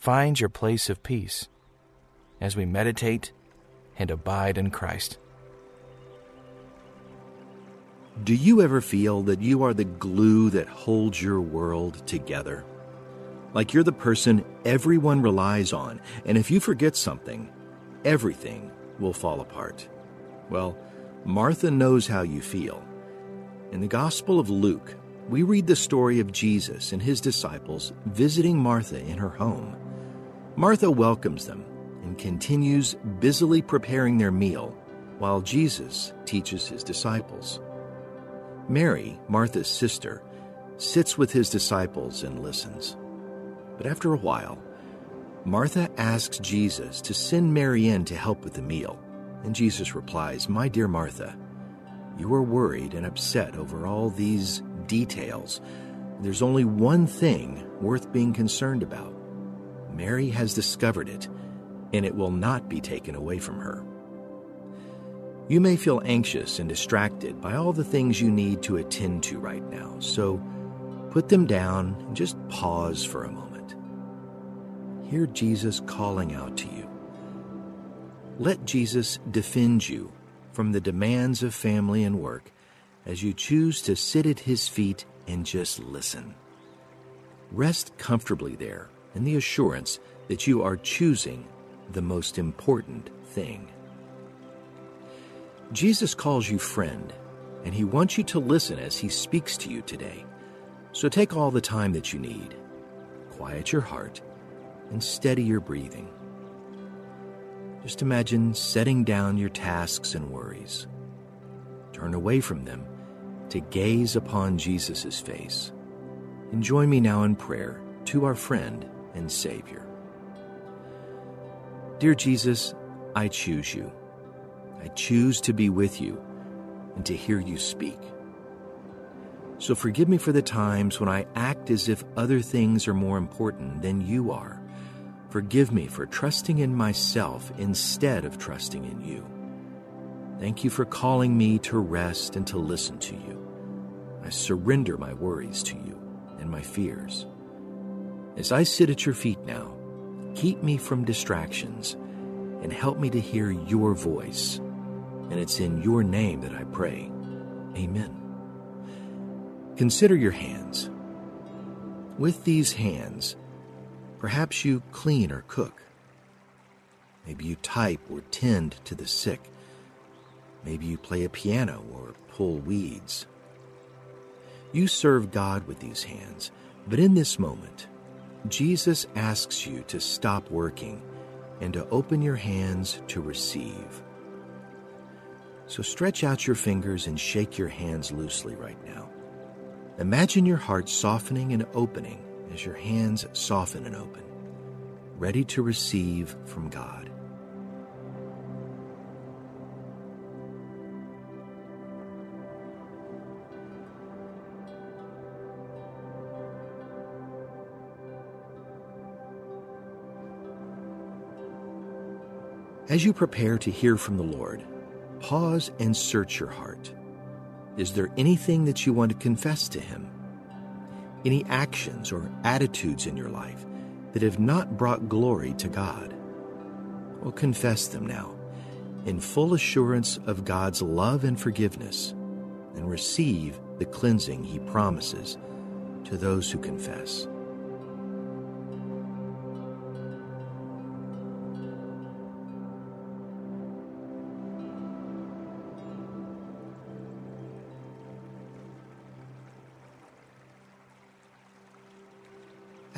find your place of peace as we meditate and abide in Christ. Do you ever feel that you are the glue that holds your world together? Like you're the person everyone relies on, and if you forget something, everything will fall apart. Well, Martha knows how you feel. In the Gospel of Luke, we read the story of Jesus and his disciples visiting Martha in her home. Martha welcomes them and continues busily preparing their meal while Jesus teaches his disciples. Mary, Martha's sister, sits with his disciples and listens. But after a while, Martha asks Jesus to send Mary in to help with the meal, and Jesus replies, My dear Martha, you are worried and upset over all these details. There's only one thing worth being concerned about. Mary has discovered it, and it will not be taken away from her. You may feel anxious and distracted by all the things you need to attend to right now, so put them down and just pause for a moment. Hear Jesus calling out to you. Let Jesus defend you from the demands of family and work as you choose to sit at his feet and just listen. Rest comfortably there in the assurance that you are choosing the most important thing. Jesus calls you friend, and he wants you to listen as he speaks to you today. So take all the time that you need, quiet your heart, and steady your breathing. Just imagine setting down your tasks and worries. Turn away from them to gaze upon Jesus' face. And join me now in prayer to our friend and Savior. Dear Jesus, I choose you. I choose to be with you and to hear you speak. So forgive me for the times when I act as if other things are more important than you are. Forgive me for trusting in myself instead of trusting in you. Thank you for calling me to rest and to listen to you. I surrender my worries to you and my fears. As I sit at your feet now, keep me from distractions and help me to hear your voice. And it's in your name that I pray. Amen. Consider your hands. With these hands, perhaps you clean or cook. Maybe you type or tend to the sick. Maybe you play a piano or pull weeds. You serve God with these hands, but in this moment, Jesus asks you to stop working and to open your hands to receive. So stretch out your fingers and shake your hands loosely right now. Imagine your heart softening and opening as your hands soften and open, ready to receive from God. As you prepare to hear from the Lord, pause and search your heart. Is there anything that you want to confess to Him? Any actions or attitudes in your life that have not brought glory to God? Well, confess them now in full assurance of God's love and forgiveness and receive the cleansing He promises to those who confess.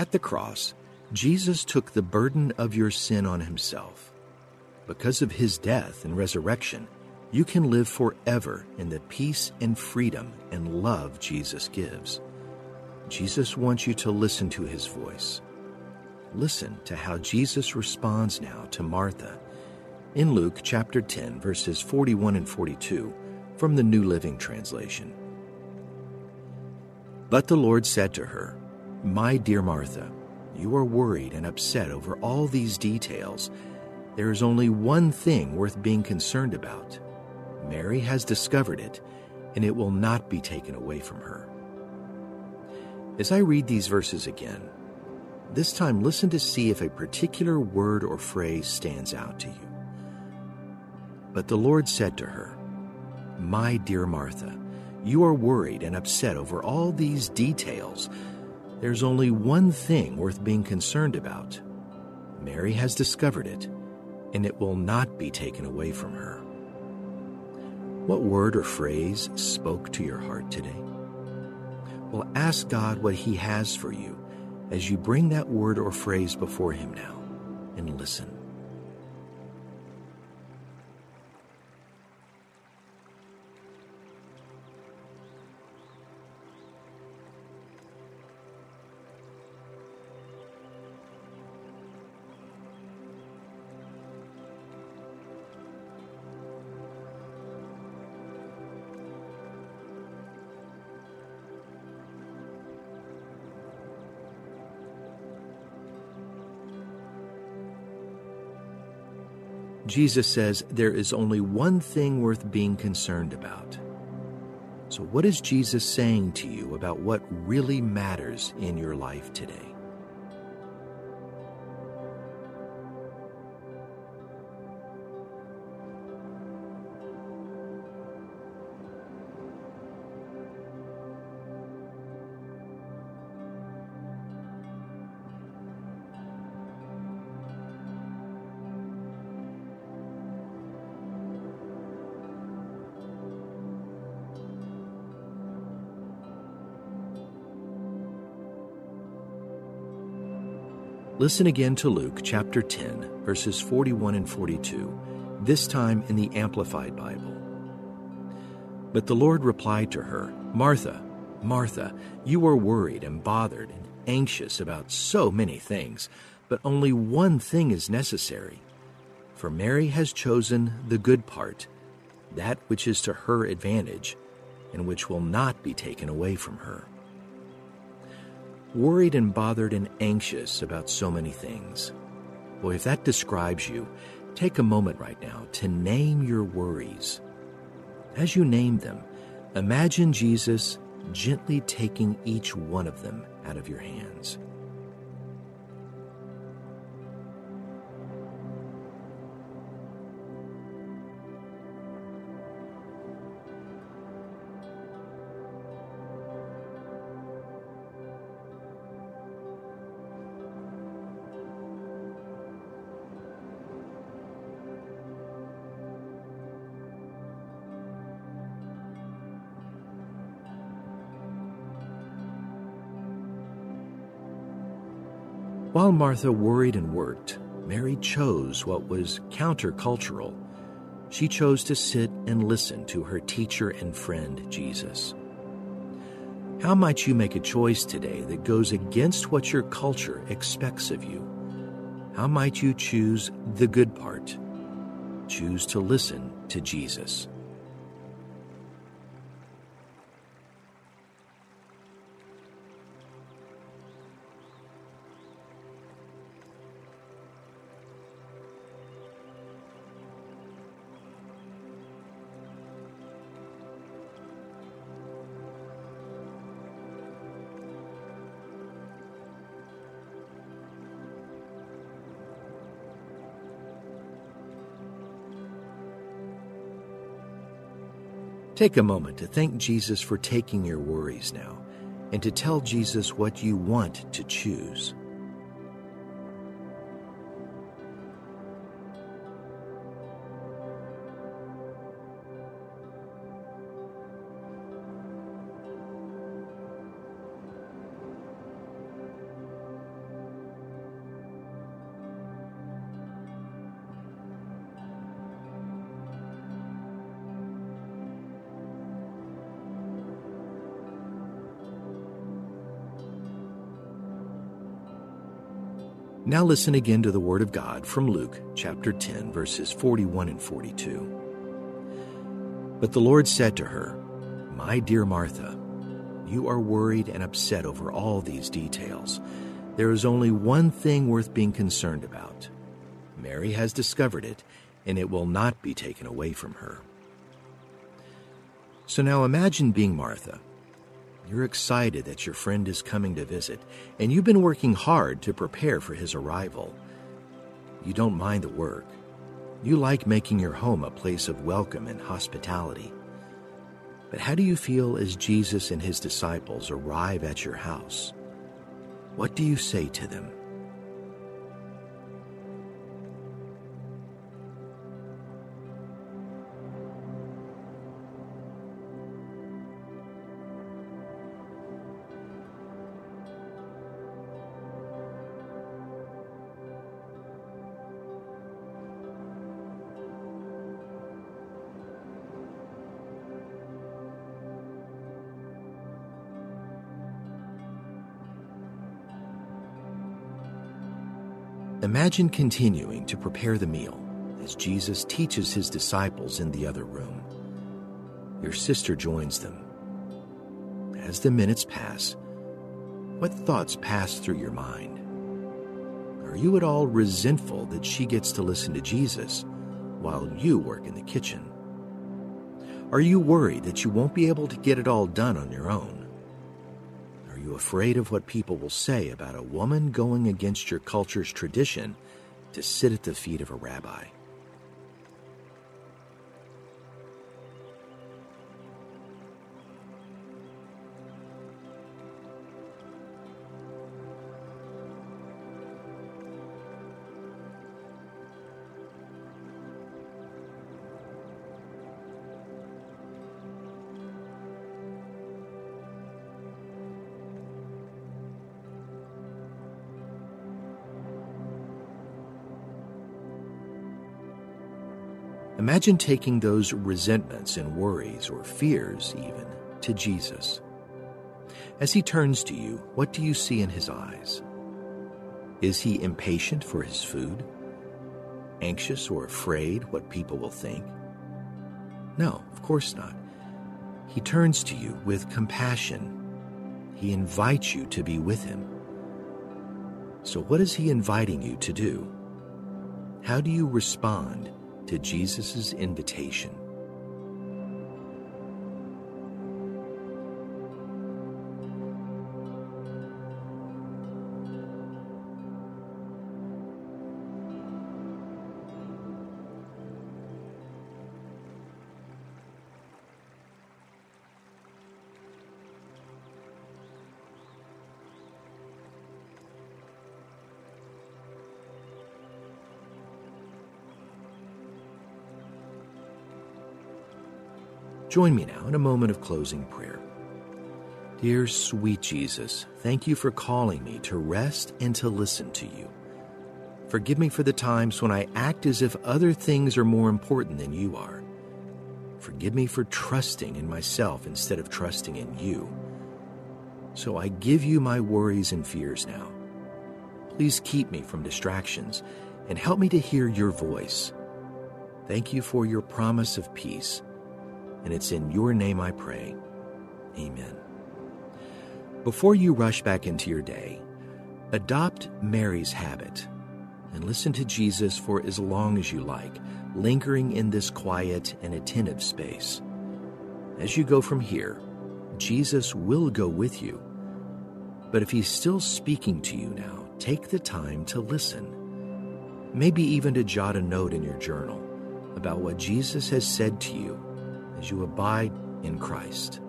At the cross, Jesus took the burden of your sin on himself. Because of his death and resurrection, you can live forever in the peace and freedom and love Jesus gives. Jesus wants you to listen to his voice. listen to how Jesus responds now to Martha in Luke chapter 10, verses 41 and 42 from the New Living Translation. But the Lord said to her, My dear Martha, you are worried and upset over all these details. There is only one thing worth being concerned about. Mary has discovered it, and it will not be taken away from her. As I read these verses again, this time listen to see if a particular word or phrase stands out to you. But the Lord said to her, My dear Martha, you are worried and upset over all these details. There's only one thing worth being concerned about. Mary has discovered it, and it will not be taken away from her. What word or phrase spoke to your heart today? Well, ask God what He has for you as you bring that word or phrase before Him now and listen. Jesus says there is only one thing worth being concerned about. So, what is Jesus saying to you about what really matters in your life today? Listen again to Luke chapter 10, verses 41 and 42, this time in the Amplified Bible. But the Lord replied to her, Martha, Martha, you are worried and bothered and anxious about so many things, but only one thing is necessary. For Mary has chosen the good part, that which is to her advantage, and which will not be taken away from her worried and bothered and anxious about so many things. Boy, if that describes you, take a moment right now to name your worries. As you name them, imagine Jesus gently taking each one of them out of your hands. While Martha worried and worked, Mary chose what was countercultural. She chose to sit and listen to her teacher and friend, Jesus. How might you make a choice today that goes against what your culture expects of you? How might you choose the good part? Choose to listen to Jesus. Take a moment to thank Jesus for taking your worries now and to tell Jesus what you want to choose. Now listen again to the Word of God from Luke chapter 10, verses 41 and 42. But the Lord said to her, My dear Martha, you are worried and upset over all these details. There is only one thing worth being concerned about. Mary has discovered it, and it will not be taken away from her. So now imagine being Martha. You're excited that your friend is coming to visit, and you've been working hard to prepare for his arrival. You don't mind the work. You like making your home a place of welcome and hospitality. But how do you feel as Jesus and his disciples arrive at your house? What do you say to them? Imagine continuing to prepare the meal as Jesus teaches his disciples in the other room. Your sister joins them. As the minutes pass, what thoughts pass through your mind? Are you at all resentful that she gets to listen to Jesus while you work in the kitchen? Are you worried that you won't be able to get it all done on your own? You afraid of what people will say about a woman going against your culture's tradition to sit at the feet of a rabbi? Imagine taking those resentments and worries or fears, even, to Jesus. As he turns to you, what do you see in his eyes? Is he impatient for his food? Anxious or afraid what people will think? No, of course not. He turns to you with compassion. He invites you to be with him. So, what is he inviting you to do? How do you respond to Jesus' invitation. Join me now in a moment of closing prayer. Dear sweet Jesus, thank you for calling me to rest and to listen to you. Forgive me for the times when I act as if other things are more important than you are. Forgive me for trusting in myself instead of trusting in you. So I give you my worries and fears now. Please keep me from distractions and help me to hear your voice. Thank you for your promise of peace and it's in your name I pray. Amen. Before you rush back into your day, adopt Mary's habit and listen to Jesus for as long as you like, lingering in this quiet and attentive space. As you go from here, Jesus will go with you. But if he's still speaking to you now, take the time to listen. Maybe even to jot a note in your journal about what Jesus has said to you as you abide in Christ.